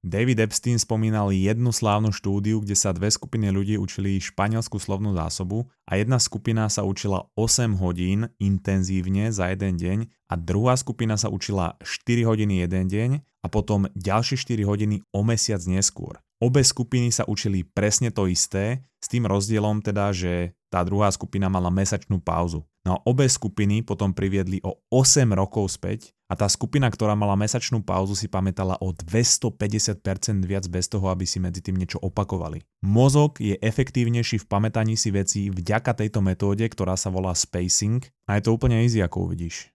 David Epstein spomínal jednu slávnu štúdiu, kde sa dve skupiny ľudí učili španielskú slovnú zásobu a jedna skupina sa učila 8 hodín intenzívne za jeden deň a druhá skupina sa učila 4 hodiny jeden deň a potom ďalšie 4 hodiny o mesiac neskôr. Obe skupiny sa učili presne to isté, s tým rozdielom teda, že tá druhá skupina mala mesačnú pauzu. No a obe skupiny potom priviedli o 8 rokov späť a tá skupina, ktorá mala mesačnú pauzu, si pamätala o 250% viac bez toho, aby si medzi tým niečo opakovali. Mozog je efektívnejší v pamätaní si vecí vďaka tejto metóde, ktorá sa volá spacing a je to úplne easy, ako uvidíš.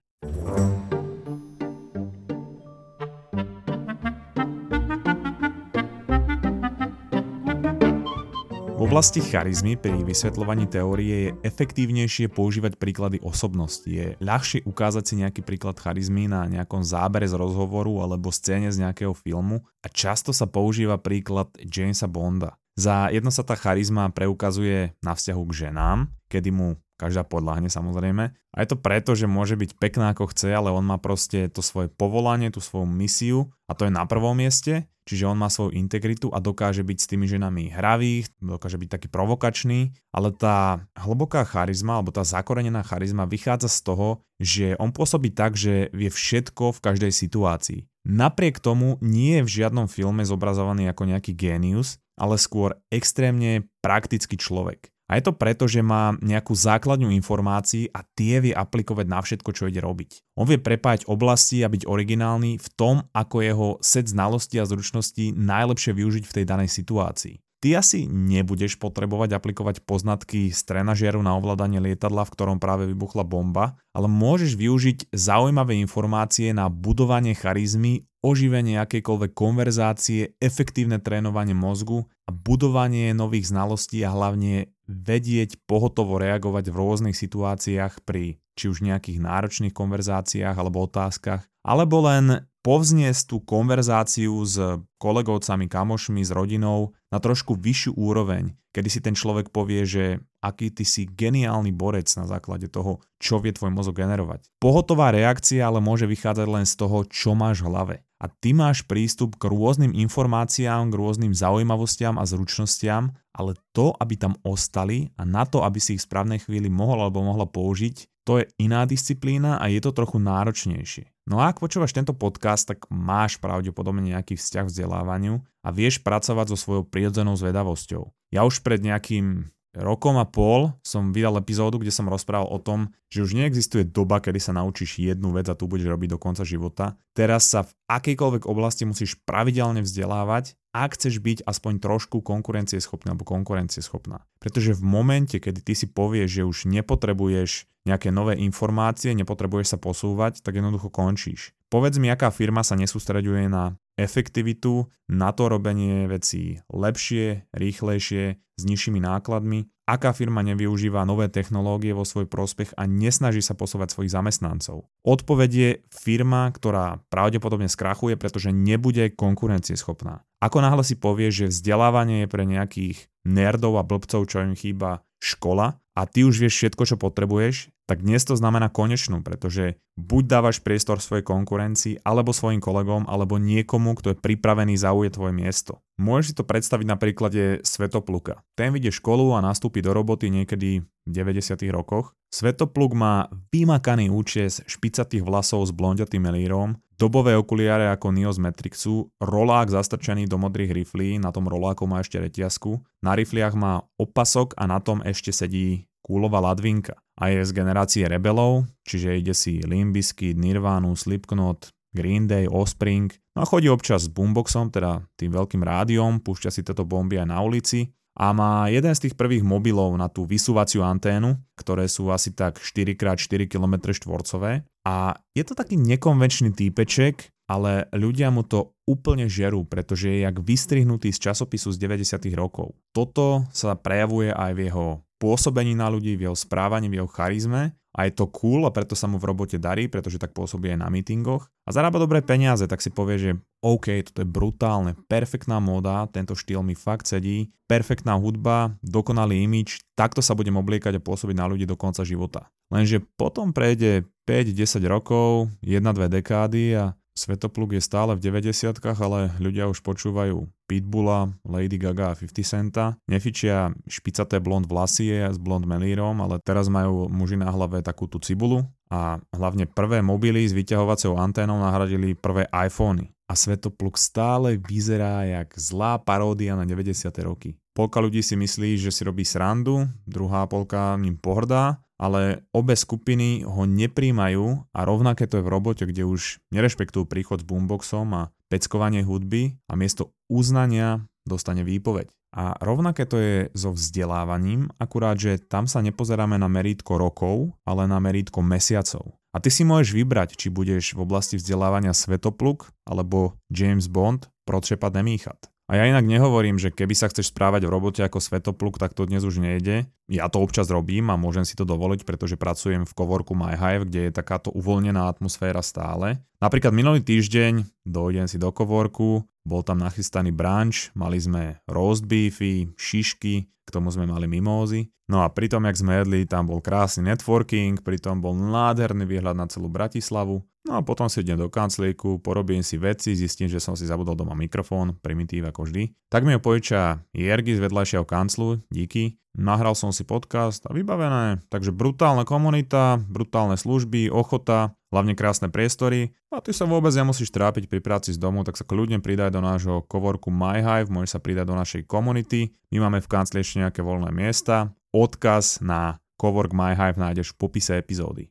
Oblasti charizmy pri vysvetľovaní teórie je efektívnejšie používať príklady osobnosti. Je ľahšie ukázať si nejaký príklad charizmy na nejakom zábere z rozhovoru alebo scéne z nejakého filmu a často sa používa príklad Jamesa Bonda. Za jedno sa tá charizma preukazuje na vzťahu k ženám, kedy mu každá podľahne samozrejme. A je to preto, že môže byť pekná ako chce, ale on má proste to svoje povolanie, tú svoju misiu a to je na prvom mieste Čiže on má svoju integritu a dokáže byť s tými ženami hravý, dokáže byť taký provokačný, ale tá hlboká charizma alebo tá zakorenená charizma vychádza z toho, že on pôsobí tak, že vie všetko v každej situácii. Napriek tomu nie je v žiadnom filme zobrazovaný ako nejaký génius, ale skôr extrémne praktický človek. A je to preto, že má nejakú základňu informácií a tie vie aplikovať na všetko, čo ide robiť. On vie prepájať oblasti a byť originálny v tom, ako jeho set znalostí a zručností najlepšie využiť v tej danej situácii. Ty asi nebudeš potrebovať aplikovať poznatky z trenažieru na ovládanie lietadla, v ktorom práve vybuchla bomba, ale môžeš využiť zaujímavé informácie na budovanie charizmy, oživenie akejkoľvek konverzácie, efektívne trénovanie mozgu a budovanie nových znalostí a hlavne vedieť pohotovo reagovať v rôznych situáciách pri či už nejakých náročných konverzáciách alebo otázkach, alebo len povzniesť tú konverzáciu s kolegovcami, kamošmi, s rodinou na trošku vyššiu úroveň, kedy si ten človek povie, že aký ty si geniálny borec na základe toho, čo vie tvoj mozog generovať. Pohotová reakcia ale môže vychádzať len z toho, čo máš v hlave a ty máš prístup k rôznym informáciám, k rôznym zaujímavostiam a zručnostiam, ale to, aby tam ostali a na to, aby si ich v správnej chvíli mohol alebo mohla použiť, to je iná disciplína a je to trochu náročnejšie. No a ak počúvaš tento podcast, tak máš pravdepodobne nejaký vzťah k vzdelávaniu a vieš pracovať so svojou prirodzenou zvedavosťou. Ja už pred nejakým rokom a pol som vydal epizódu, kde som rozprával o tom, že už neexistuje doba, kedy sa naučíš jednu vec a tu budeš robiť do konca života. Teraz sa v akejkoľvek oblasti musíš pravidelne vzdelávať, ak chceš byť aspoň trošku konkurencieschopný alebo konkurencieschopná. Pretože v momente, kedy ty si povieš, že už nepotrebuješ nejaké nové informácie, nepotrebuješ sa posúvať, tak jednoducho končíš. Povedz mi, aká firma sa nesústreďuje na efektivitu, na to robenie vecí lepšie, rýchlejšie, s nižšími nákladmi, aká firma nevyužíva nové technológie vo svoj prospech a nesnaží sa posúvať svojich zamestnancov. Odpoveď je firma, ktorá pravdepodobne skrachuje, pretože nebude konkurencieschopná. Ako náhle si povie, že vzdelávanie je pre nejakých nerdov a blbcov, čo im chýba škola a ty už vieš všetko, čo potrebuješ, tak dnes to znamená konečnú, pretože buď dávaš priestor svojej konkurencii, alebo svojim kolegom, alebo niekomu, kto je pripravený zaujať tvoje miesto. Môžeš si to predstaviť na príklade Svetopluka. Ten vidie školu a nastúpi do roboty niekedy v 90. rokoch. Svetopluk má vymakaný účes špicatých vlasov s blondiatým melírom, dobové okuliare ako Neo z Matrixu, rolák zastrčený do modrých riflí, na tom roláku má ešte reťazku, na rifliach má opasok a na tom ešte sedí kúlová ladvinka. A je z generácie rebelov, čiže ide si Limbiský, Nirvana, Slipknot, Green Day, Offspring. No a chodí občas s boomboxom, teda tým veľkým rádiom, púšťa si tieto bomby aj na ulici a má jeden z tých prvých mobilov na tú vysúvaciu anténu, ktoré sú asi tak 4x4 km štvorcové. A je to taký nekonvenčný týpeček, ale ľudia mu to úplne žerú, pretože je jak vystrihnutý z časopisu z 90. rokov. Toto sa prejavuje aj v jeho pôsobení na ľudí, v jeho správaní, v jeho charizme a je to cool a preto sa mu v robote darí, pretože tak pôsobí aj na meetingoch a zarába dobré peniaze, tak si povie, že OK, toto je brutálne, perfektná móda, tento štýl mi fakt sedí, perfektná hudba, dokonalý imič, takto sa budem obliekať a pôsobiť na ľudí do konca života. Lenže potom prejde 5-10 rokov, 1-2 dekády a Svetopluk je stále v 90 ale ľudia už počúvajú Pitbulla, Lady Gaga a 50 Centa. Nefičia špicaté blond vlasie s blond melírom, ale teraz majú muži na hlave takú tú cibulu a hlavne prvé mobily s vyťahovacou anténou nahradili prvé iPhony. A Svetopluk stále vyzerá jak zlá paródia na 90. roky. Polka ľudí si myslí, že si robí srandu, druhá polka ním pohrdá ale obe skupiny ho nepríjmajú a rovnaké to je v robote, kde už nerešpektujú príchod s boomboxom a peckovanie hudby a miesto uznania dostane výpoveď. A rovnaké to je so vzdelávaním, akurát, že tam sa nepozeráme na merítko rokov, ale na merítko mesiacov. A ty si môžeš vybrať, či budeš v oblasti vzdelávania Svetopluk alebo James Bond protřepat nemýchat. A ja inak nehovorím, že keby sa chceš správať v robote ako svetopluk, tak to dnes už nejde. Ja to občas robím a môžem si to dovoliť, pretože pracujem v kovorku MyHive, kde je takáto uvoľnená atmosféra stále. Napríklad minulý týždeň dojdem si do kovorku, bol tam nachystaný brunch, mali sme roast beefy, šišky, k tomu sme mali mimózy. No a pritom, jak sme jedli, tam bol krásny networking, pritom bol nádherný výhľad na celú Bratislavu. No a potom si idem do kanclíku, porobím si veci, zistím, že som si zabudol doma mikrofón, primitív ako vždy. Tak mi ho pojiča Jergy z vedľajšieho kanclu, díky. Nahral som si podcast a vybavené. Takže brutálna komunita, brutálne služby, ochota, hlavne krásne priestory. A ty sa vôbec nemusíš trápiť pri práci z domu, tak sa kľudne pridaj do nášho kovorku MyHive, môžeš sa pridať do našej komunity. My máme v kancli ešte nejaké voľné miesta. Odkaz na Cowork MyHive nájdeš v popise epizódy.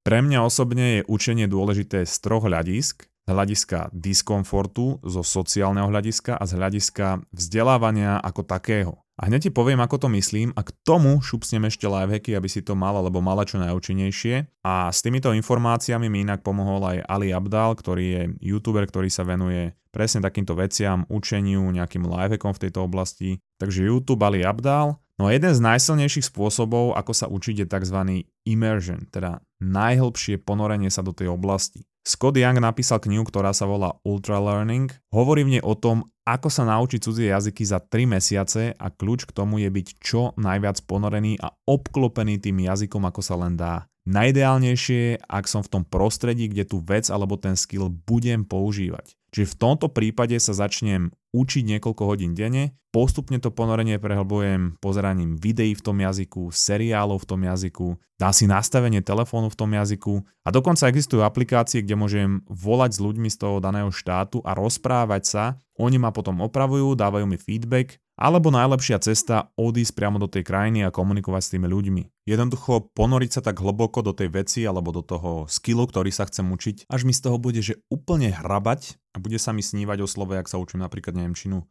Pre mňa osobne je učenie dôležité z troch hľadisk. Z hľadiska diskomfortu, zo sociálneho hľadiska a z hľadiska vzdelávania ako takého. A hneď ti poviem, ako to myslím a k tomu šupsnem ešte lifehacky, aby si to mal alebo mala čo najúčinnejšie. A s týmito informáciami mi inak pomohol aj Ali Abdal, ktorý je youtuber, ktorý sa venuje presne takýmto veciam, učeniu, nejakým lifehackom v tejto oblasti. Takže YouTube Ali Abdal No a jeden z najsilnejších spôsobov, ako sa učiť, je tzv. immersion, teda najhlbšie ponorenie sa do tej oblasti. Scott Young napísal knihu, ktorá sa volá Ultra Learning. Hovorí v nej o tom, ako sa naučiť cudzie jazyky za 3 mesiace a kľúč k tomu je byť čo najviac ponorený a obklopený tým jazykom, ako sa len dá. Najideálnejšie, ak som v tom prostredí, kde tú vec alebo ten skill budem používať. Čiže v tomto prípade sa začnem učiť niekoľko hodín denne, postupne to ponorenie prehlbujem pozeraním videí v tom jazyku, seriálov v tom jazyku, dá si nastavenie telefónu v tom jazyku a dokonca existujú aplikácie, kde môžem volať s ľuďmi z toho daného štátu a rozprávať sa, oni ma potom opravujú, dávajú mi feedback alebo najlepšia cesta odísť priamo do tej krajiny a komunikovať s tými ľuďmi. Jednoducho ponoriť sa tak hlboko do tej veci alebo do toho skillu, ktorý sa chcem učiť, až mi z toho bude, že úplne hrabať a bude sa mi snívať o slove, ak sa učím napríklad Nemčinu.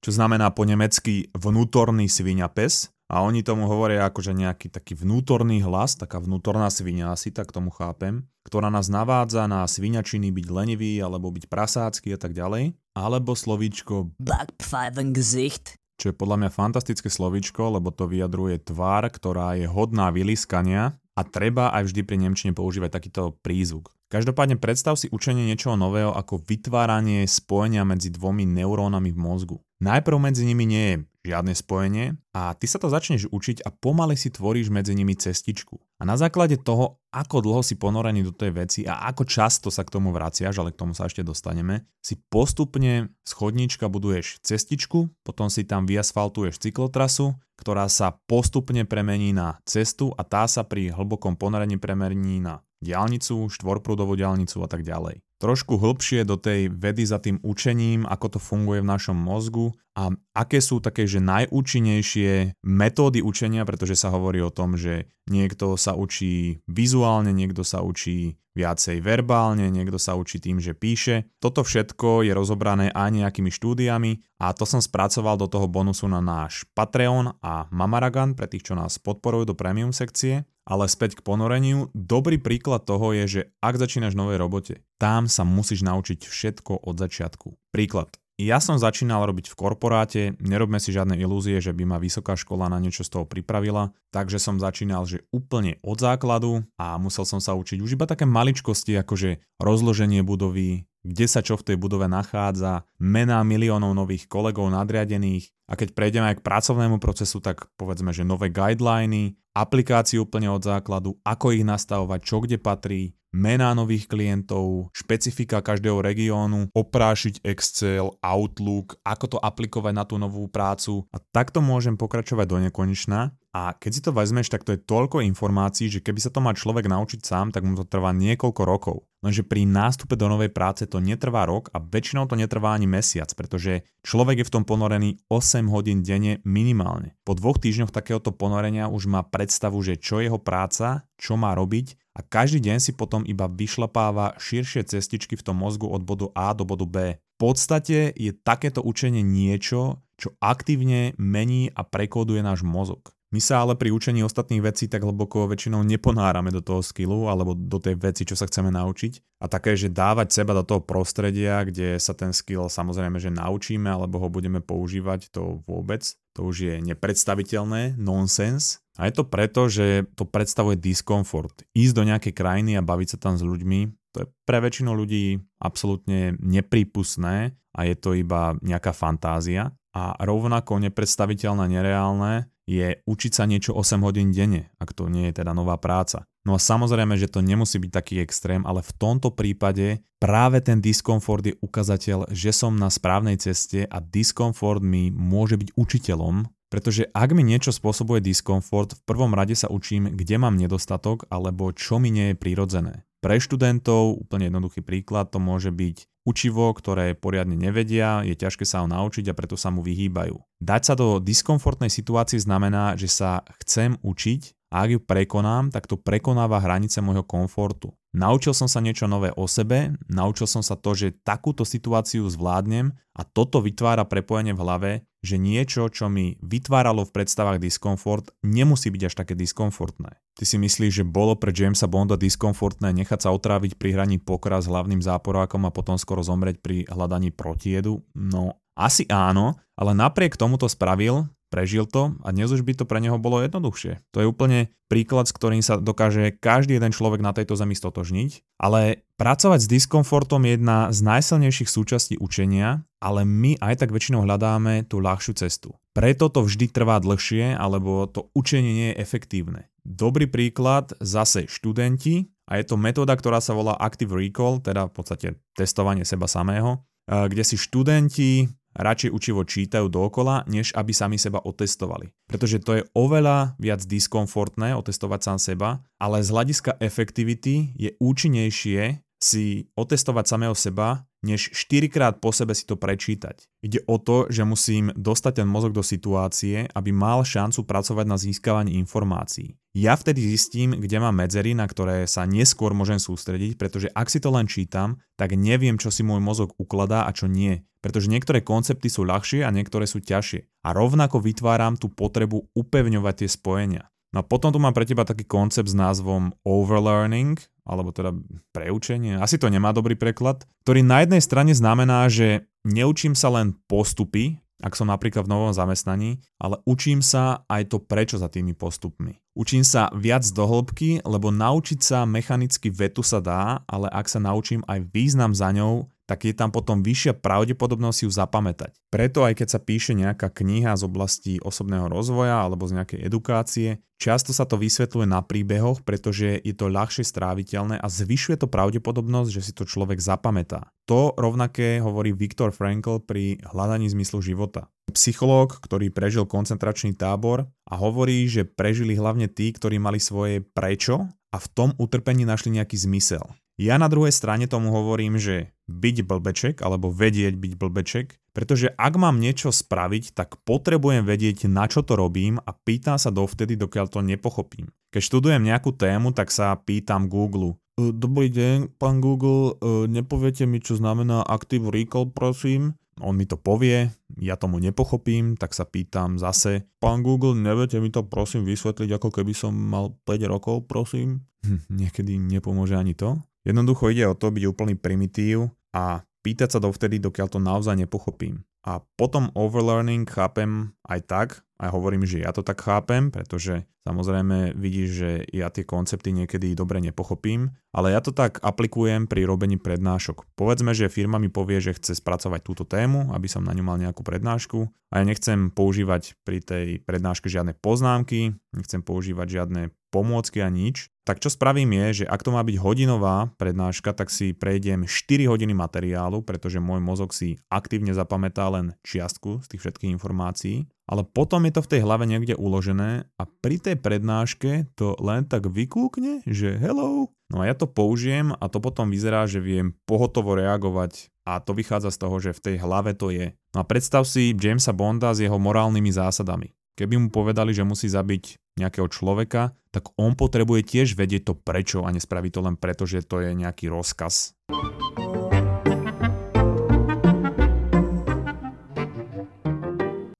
Čo znamená po nemecky vnútorný sviňapes, a oni tomu hovoria akože nejaký taký vnútorný hlas, taká vnútorná svinia asi, tak tomu chápem, ktorá nás navádza na sviňačiny byť lenivý alebo byť prasácky a tak ďalej. Alebo slovíčko Backpfeifengesicht, čo je podľa mňa fantastické slovíčko, lebo to vyjadruje tvár, ktorá je hodná vyliskania a treba aj vždy pri Nemčine používať takýto prízvuk. Každopádne predstav si učenie niečoho nového ako vytváranie spojenia medzi dvomi neurónami v mozgu. Najprv medzi nimi nie je žiadne spojenie a ty sa to začneš učiť a pomaly si tvoríš medzi nimi cestičku. A na základe toho, ako dlho si ponorený do tej veci a ako často sa k tomu vraciaš, ale k tomu sa ešte dostaneme, si postupne z chodníčka buduješ cestičku, potom si tam vyasfaltuješ cyklotrasu, ktorá sa postupne premení na cestu a tá sa pri hlbokom ponorení premení na diálnicu, štvorprúdovú diálnicu a tak ďalej trošku hĺbšie do tej vedy za tým učením, ako to funguje v našom mozgu a aké sú také, že najúčinnejšie metódy učenia, pretože sa hovorí o tom, že niekto sa učí vizuálne, niekto sa učí viacej verbálne, niekto sa učí tým, že píše. Toto všetko je rozobrané aj nejakými štúdiami a to som spracoval do toho bonusu na náš Patreon a Mamaragan pre tých, čo nás podporujú do premium sekcie. Ale späť k ponoreniu, dobrý príklad toho je, že ak začínaš novej robote, tam sa musíš naučiť všetko od začiatku. Príklad. Ja som začínal robiť v korporáte, nerobme si žiadne ilúzie, že by ma vysoká škola na niečo z toho pripravila, takže som začínal, že úplne od základu a musel som sa učiť už iba také maličkosti, ako že rozloženie budovy, kde sa čo v tej budove nachádza, mená miliónov nových kolegov nadriadených a keď prejdeme aj k pracovnému procesu, tak povedzme, že nové guideliny, aplikáciu úplne od základu, ako ich nastavovať, čo kde patrí, mená nových klientov, špecifika každého regiónu, oprášiť Excel, Outlook, ako to aplikovať na tú novú prácu a takto môžem pokračovať do nekonečna. A keď si to vezmeš, tak to je toľko informácií, že keby sa to má človek naučiť sám, tak mu to trvá niekoľko rokov. Lenže pri nástupe do novej práce to netrvá rok a väčšinou to netrvá ani mesiac, pretože človek je v tom ponorený 8 hodín denne minimálne. Po dvoch týždňoch takéhoto ponorenia už má predstavu, že čo je jeho práca, čo má robiť a každý deň si potom iba vyšlapáva širšie cestičky v tom mozgu od bodu A do bodu B. V podstate je takéto učenie niečo, čo aktívne mení a prekoduje náš mozog. My sa ale pri učení ostatných vecí tak hlboko väčšinou neponárame do toho skillu alebo do tej veci, čo sa chceme naučiť. A také, že dávať seba do toho prostredia, kde sa ten skill samozrejme, že naučíme alebo ho budeme používať, to vôbec. To už je nepredstaviteľné, nonsense. A je to preto, že to predstavuje diskomfort. Ísť do nejakej krajiny a baviť sa tam s ľuďmi, to je pre väčšinu ľudí absolútne neprípustné a je to iba nejaká fantázia. A rovnako nepredstaviteľné, nereálne je učiť sa niečo 8 hodín denne, ak to nie je teda nová práca. No a samozrejme, že to nemusí byť taký extrém, ale v tomto prípade práve ten diskomfort je ukazateľ, že som na správnej ceste a diskomfort mi môže byť učiteľom, pretože ak mi niečo spôsobuje diskomfort, v prvom rade sa učím, kde mám nedostatok alebo čo mi nie je prirodzené. Pre študentov, úplne jednoduchý príklad, to môže byť učivo, ktoré poriadne nevedia, je ťažké sa ho naučiť a preto sa mu vyhýbajú. Dať sa do diskomfortnej situácie znamená, že sa chcem učiť a ak ju prekonám, tak to prekonáva hranice môjho komfortu. Naučil som sa niečo nové o sebe, naučil som sa to, že takúto situáciu zvládnem a toto vytvára prepojenie v hlave, že niečo, čo mi vytváralo v predstavách diskomfort, nemusí byť až také diskomfortné. Ty si myslíš, že bolo pre Jamesa Bonda diskomfortné nechať sa otráviť pri hraní pokra s hlavným záporákom a potom skoro zomrieť pri hľadaní protiedu? No, asi áno, ale napriek tomu to spravil, prežil to a dnes už by to pre neho bolo jednoduchšie. To je úplne príklad, s ktorým sa dokáže každý jeden človek na tejto zemi stotožniť, ale pracovať s diskomfortom je jedna z najsilnejších súčastí učenia, ale my aj tak väčšinou hľadáme tú ľahšiu cestu. Preto to vždy trvá dlhšie, alebo to učenie nie je efektívne. Dobrý príklad zase študenti a je to metóda, ktorá sa volá Active Recall, teda v podstate testovanie seba samého, kde si študenti radšej učivo čítajú dookola, než aby sami seba otestovali. Pretože to je oveľa viac diskomfortné otestovať sám seba, ale z hľadiska efektivity je účinnejšie si otestovať samého seba, než 4 krát po sebe si to prečítať. Ide o to, že musím dostať ten mozog do situácie, aby mal šancu pracovať na získavaní informácií. Ja vtedy zistím, kde mám medzery, na ktoré sa neskôr môžem sústrediť, pretože ak si to len čítam, tak neviem, čo si môj mozog ukladá a čo nie. Pretože niektoré koncepty sú ľahšie a niektoré sú ťažšie. A rovnako vytváram tú potrebu upevňovať tie spojenia. No a potom tu mám pre teba taký koncept s názvom overlearning, alebo teda preučenie, asi to nemá dobrý preklad, ktorý na jednej strane znamená, že neučím sa len postupy, ak som napríklad v novom zamestnaní, ale učím sa aj to prečo za tými postupmi. Učím sa viac do hĺbky, lebo naučiť sa mechanicky vetu sa dá, ale ak sa naučím aj význam za ňou, tak je tam potom vyššia pravdepodobnosť ju zapamätať. Preto aj keď sa píše nejaká kniha z oblasti osobného rozvoja alebo z nejakej edukácie, často sa to vysvetľuje na príbehoch, pretože je to ľahšie stráviteľné a zvyšuje to pravdepodobnosť, že si to človek zapamätá. To rovnaké hovorí Viktor Frankl pri hľadaní zmyslu života. Psychológ, ktorý prežil koncentračný tábor a hovorí, že prežili hlavne tí, ktorí mali svoje prečo a v tom utrpení našli nejaký zmysel. Ja na druhej strane tomu hovorím, že byť blbeček alebo vedieť byť blbeček, pretože ak mám niečo spraviť, tak potrebujem vedieť, na čo to robím a pýtam sa dovtedy, dokiaľ to nepochopím. Keď študujem nejakú tému, tak sa pýtam Google. Dobrý deň, pán Google, e, nepoviete mi, čo znamená Active Recall, prosím? On mi to povie, ja tomu nepochopím, tak sa pýtam zase, pán Google, neviete mi to prosím vysvetliť, ako keby som mal 5 rokov, prosím? Hm, niekedy nepomôže ani to. Jednoducho ide o to byť úplný primitív a pýtať sa dovtedy, dokiaľ to naozaj nepochopím. a potom overlearning chápem aj tak, aj hovorím, že ja to tak chápem, pretože samozrejme vidíš, že ja tie koncepty niekedy dobre nepochopím, ale ja to tak aplikujem pri robení prednášok. Povedzme, že firma mi povie, že chce spracovať túto tému, aby som na ňu mal nejakú prednášku a ja nechcem používať pri tej prednáške žiadne poznámky, nechcem používať žiadne pomôcky a nič, tak čo spravím je, že ak to má byť hodinová prednáška, tak si prejdem 4 hodiny materiálu, pretože môj mozog si aktívne zapamätá len čiastku z tých všetkých informácií, ale potom je to v tej hlave niekde uložené a pri tej prednáške to len tak vykúkne, že hello. No a ja to použijem a to potom vyzerá, že viem pohotovo reagovať a to vychádza z toho, že v tej hlave to je. No a predstav si Jamesa Bonda s jeho morálnymi zásadami. Keby mu povedali, že musí zabiť nejakého človeka, tak on potrebuje tiež vedieť to prečo a nespraví to len preto, že to je nejaký rozkaz.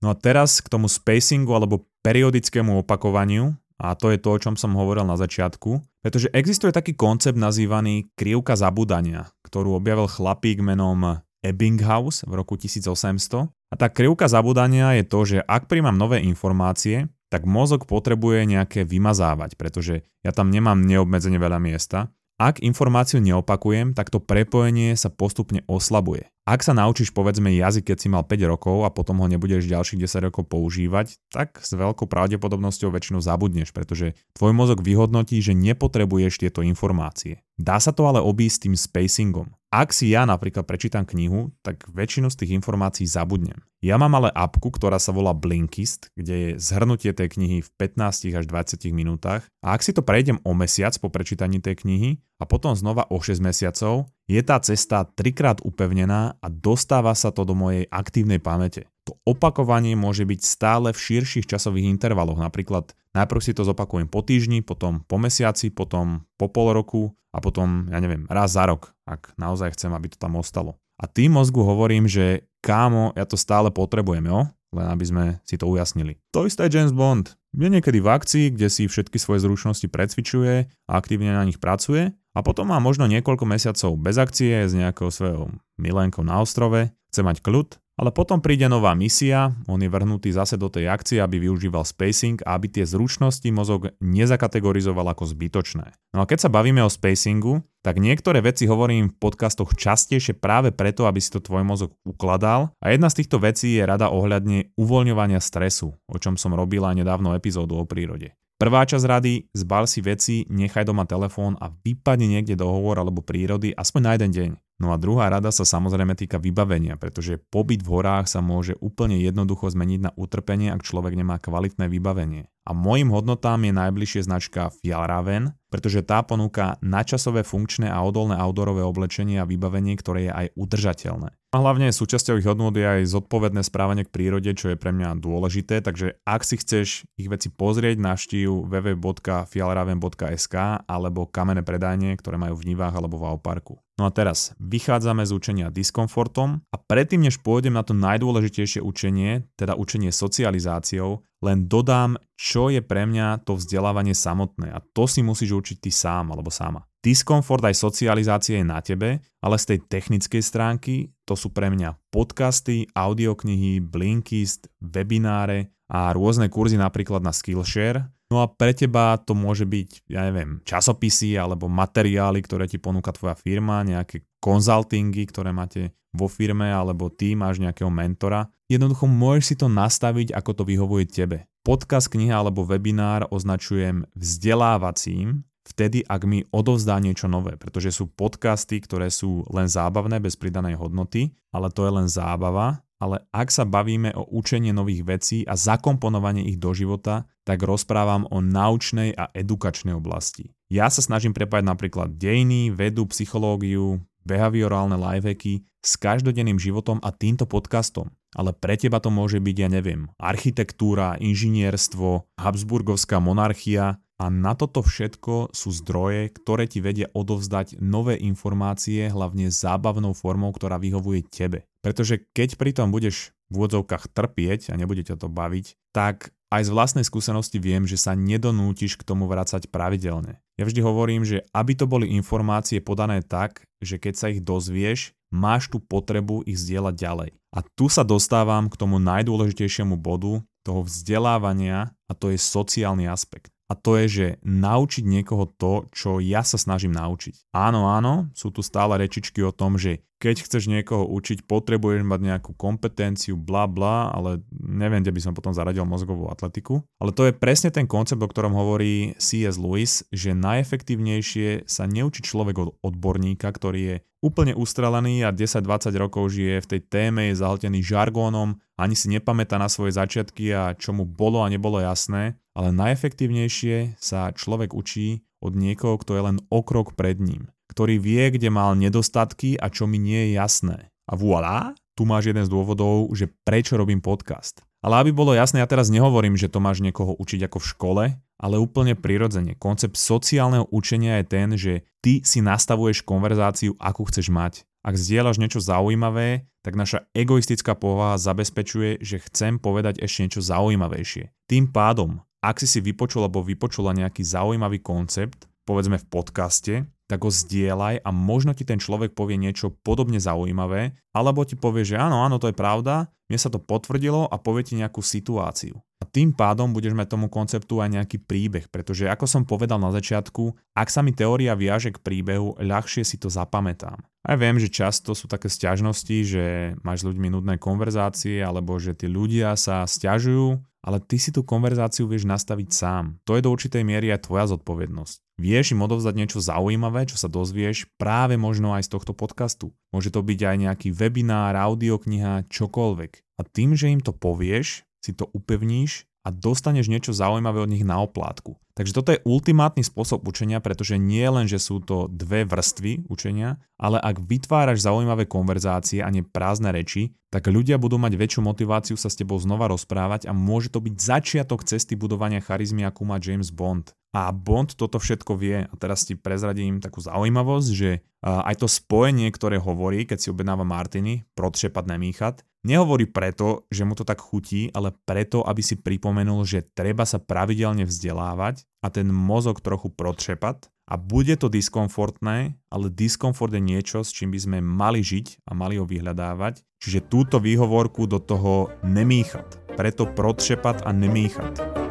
No a teraz k tomu spacingu alebo periodickému opakovaniu, a to je to, o čom som hovoril na začiatku, pretože existuje taký koncept nazývaný krivka zabudania, ktorú objavil chlapík menom Ebbinghaus v roku 1800 a tá krivka zabudania je to, že ak príjmam nové informácie, tak mozog potrebuje nejaké vymazávať, pretože ja tam nemám neobmedzene veľa miesta. Ak informáciu neopakujem, tak to prepojenie sa postupne oslabuje. Ak sa naučíš povedzme jazyk, keď si mal 5 rokov a potom ho nebudeš ďalších 10 rokov používať, tak s veľkou pravdepodobnosťou väčšinou zabudneš, pretože tvoj mozog vyhodnotí, že nepotrebuješ tieto informácie. Dá sa to ale obísť tým spacingom. Ak si ja napríklad prečítam knihu, tak väčšinu z tých informácií zabudnem. Ja mám ale apku, ktorá sa volá Blinkist, kde je zhrnutie tej knihy v 15 až 20 minútach a ak si to prejdem o mesiac po prečítaní tej knihy a potom znova o 6 mesiacov, je tá cesta trikrát upevnená a dostáva sa to do mojej aktívnej pamäte. To opakovanie môže byť stále v širších časových intervaloch, napríklad najprv si to zopakujem po týždni, potom po mesiaci, potom po pol roku a potom, ja neviem, raz za rok, ak naozaj chcem, aby to tam ostalo. A tým mozgu hovorím, že kámo, ja to stále potrebujem, jo? Len aby sme si to ujasnili. To isté James Bond. Je niekedy v akcii, kde si všetky svoje zručnosti precvičuje a aktívne na nich pracuje a potom má možno niekoľko mesiacov bez akcie s nejakou svojou milenkou na ostrove, chce mať kľud ale potom príde nová misia, on je vrhnutý zase do tej akcie, aby využíval spacing a aby tie zručnosti mozog nezakategorizoval ako zbytočné. No a keď sa bavíme o spacingu, tak niektoré veci hovorím v podcastoch častejšie práve preto, aby si to tvoj mozog ukladal a jedna z týchto vecí je rada ohľadne uvoľňovania stresu, o čom som robila nedávno epizódu o prírode. Prvá časť rady, zbal si veci, nechaj doma telefón a vypadne niekde do hovor alebo prírody aspoň na jeden deň. No a druhá rada sa samozrejme týka vybavenia, pretože pobyt v horách sa môže úplne jednoducho zmeniť na utrpenie, ak človek nemá kvalitné vybavenie. A môjim hodnotám je najbližšie značka Fjallraven, pretože tá ponúka načasové funkčné a odolné outdoorové oblečenie a vybavenie, ktoré je aj udržateľné. A hlavne súčasťou ich hodnot je aj zodpovedné správanie k prírode, čo je pre mňa dôležité, takže ak si chceš ich veci pozrieť, navštív www.fjallraven.sk alebo kamenné predajne, ktoré majú v Nivách alebo v Auparku. No a teraz vychádzame z učenia diskomfortom a predtým, než pôjdem na to najdôležitejšie učenie, teda učenie socializáciou, len dodám, čo je pre mňa to vzdelávanie samotné a to si musíš učiť ty sám alebo sama. Diskomfort aj socializácie je na tebe, ale z tej technickej stránky to sú pre mňa podcasty, audioknihy, Blinkist, webináre a rôzne kurzy napríklad na Skillshare, No a pre teba to môže byť, ja neviem, časopisy alebo materiály, ktoré ti ponúka tvoja firma, nejaké konzultingy, ktoré máte vo firme, alebo ty máš nejakého mentora. Jednoducho môžeš si to nastaviť, ako to vyhovuje tebe. Podcast, kniha alebo webinár označujem vzdelávacím, vtedy, ak mi odovzdá niečo nové, pretože sú podcasty, ktoré sú len zábavné, bez pridanej hodnoty, ale to je len zábava ale ak sa bavíme o učenie nových vecí a zakomponovanie ich do života, tak rozprávam o naučnej a edukačnej oblasti. Ja sa snažím prepájať napríklad dejiny, vedu, psychológiu, behaviorálne lifehacky s každodenným životom a týmto podcastom. Ale pre teba to môže byť, ja neviem, architektúra, inžinierstvo, Habsburgovská monarchia a na toto všetko sú zdroje, ktoré ti vedia odovzdať nové informácie, hlavne zábavnou formou, ktorá vyhovuje tebe. Pretože keď pri tom budeš v úvodzovkách trpieť a nebude ťa to baviť, tak aj z vlastnej skúsenosti viem, že sa nedonútiš k tomu vracať pravidelne. Ja vždy hovorím, že aby to boli informácie podané tak, že keď sa ich dozvieš, máš tú potrebu ich zdieľať ďalej. A tu sa dostávam k tomu najdôležitejšiemu bodu toho vzdelávania a to je sociálny aspekt. A to je, že naučiť niekoho to, čo ja sa snažím naučiť. Áno, áno, sú tu stále rečičky o tom, že keď chceš niekoho učiť, potrebuješ mať nejakú kompetenciu, bla bla, ale neviem, kde by som potom zaradil mozgovú atletiku. Ale to je presne ten koncept, o ktorom hovorí C.S. Lewis, že najefektívnejšie sa neučí človek od odborníka, ktorý je úplne ustrelený a 10-20 rokov žije v tej téme, je zahltený žargónom, ani si nepamätá na svoje začiatky a čo mu bolo a nebolo jasné, ale najefektívnejšie sa človek učí od niekoho, kto je len okrok pred ním ktorý vie, kde mal nedostatky a čo mi nie je jasné. A voilà, tu máš jeden z dôvodov, že prečo robím podcast. Ale aby bolo jasné, ja teraz nehovorím, že to máš niekoho učiť ako v škole, ale úplne prirodzene. Koncept sociálneho učenia je ten, že ty si nastavuješ konverzáciu, akú chceš mať. Ak zdieľaš niečo zaujímavé, tak naša egoistická povaha zabezpečuje, že chcem povedať ešte niečo zaujímavejšie. Tým pádom, ak si si vypočul alebo vypočula nejaký zaujímavý koncept, povedzme v podcaste, tak ho zdieľaj a možno ti ten človek povie niečo podobne zaujímavé, alebo ti povie, že áno, áno, to je pravda, mne sa to potvrdilo a povie ti nejakú situáciu. A tým pádom budeš mať tomu konceptu aj nejaký príbeh, pretože ako som povedal na začiatku, ak sa mi teória viaže k príbehu, ľahšie si to zapamätám. Aj viem, že často sú také stiažnosti, že máš s ľuďmi nudné konverzácie, alebo že tí ľudia sa stiažujú, ale ty si tú konverzáciu vieš nastaviť sám. To je do určitej miery aj tvoja zodpovednosť. Vieš im odovzdať niečo zaujímavé, čo sa dozvieš práve možno aj z tohto podcastu. Môže to byť aj nejaký webinár, audiokniha, čokoľvek. A tým, že im to povieš, si to upevníš a dostaneš niečo zaujímavé od nich na oplátku. Takže toto je ultimátny spôsob učenia, pretože nie len, že sú to dve vrstvy učenia, ale ak vytváraš zaujímavé konverzácie a nie prázdne reči, tak ľudia budú mať väčšiu motiváciu sa s tebou znova rozprávať a môže to byť začiatok cesty budovania charizmy, akú má James Bond. A Bond toto všetko vie. A teraz ti prezradím takú zaujímavosť, že aj to spojenie, ktoré hovorí, keď si objednáva Martiny, protšepat nemýchat, nehovorí preto, že mu to tak chutí, ale preto, aby si pripomenul, že treba sa pravidelne vzdelávať a ten mozog trochu protšepat a bude to diskomfortné, ale diskomfort je niečo, s čím by sme mali žiť a mali ho vyhľadávať. Čiže túto výhovorku do toho nemýchat. Preto protšepat a nemýchat.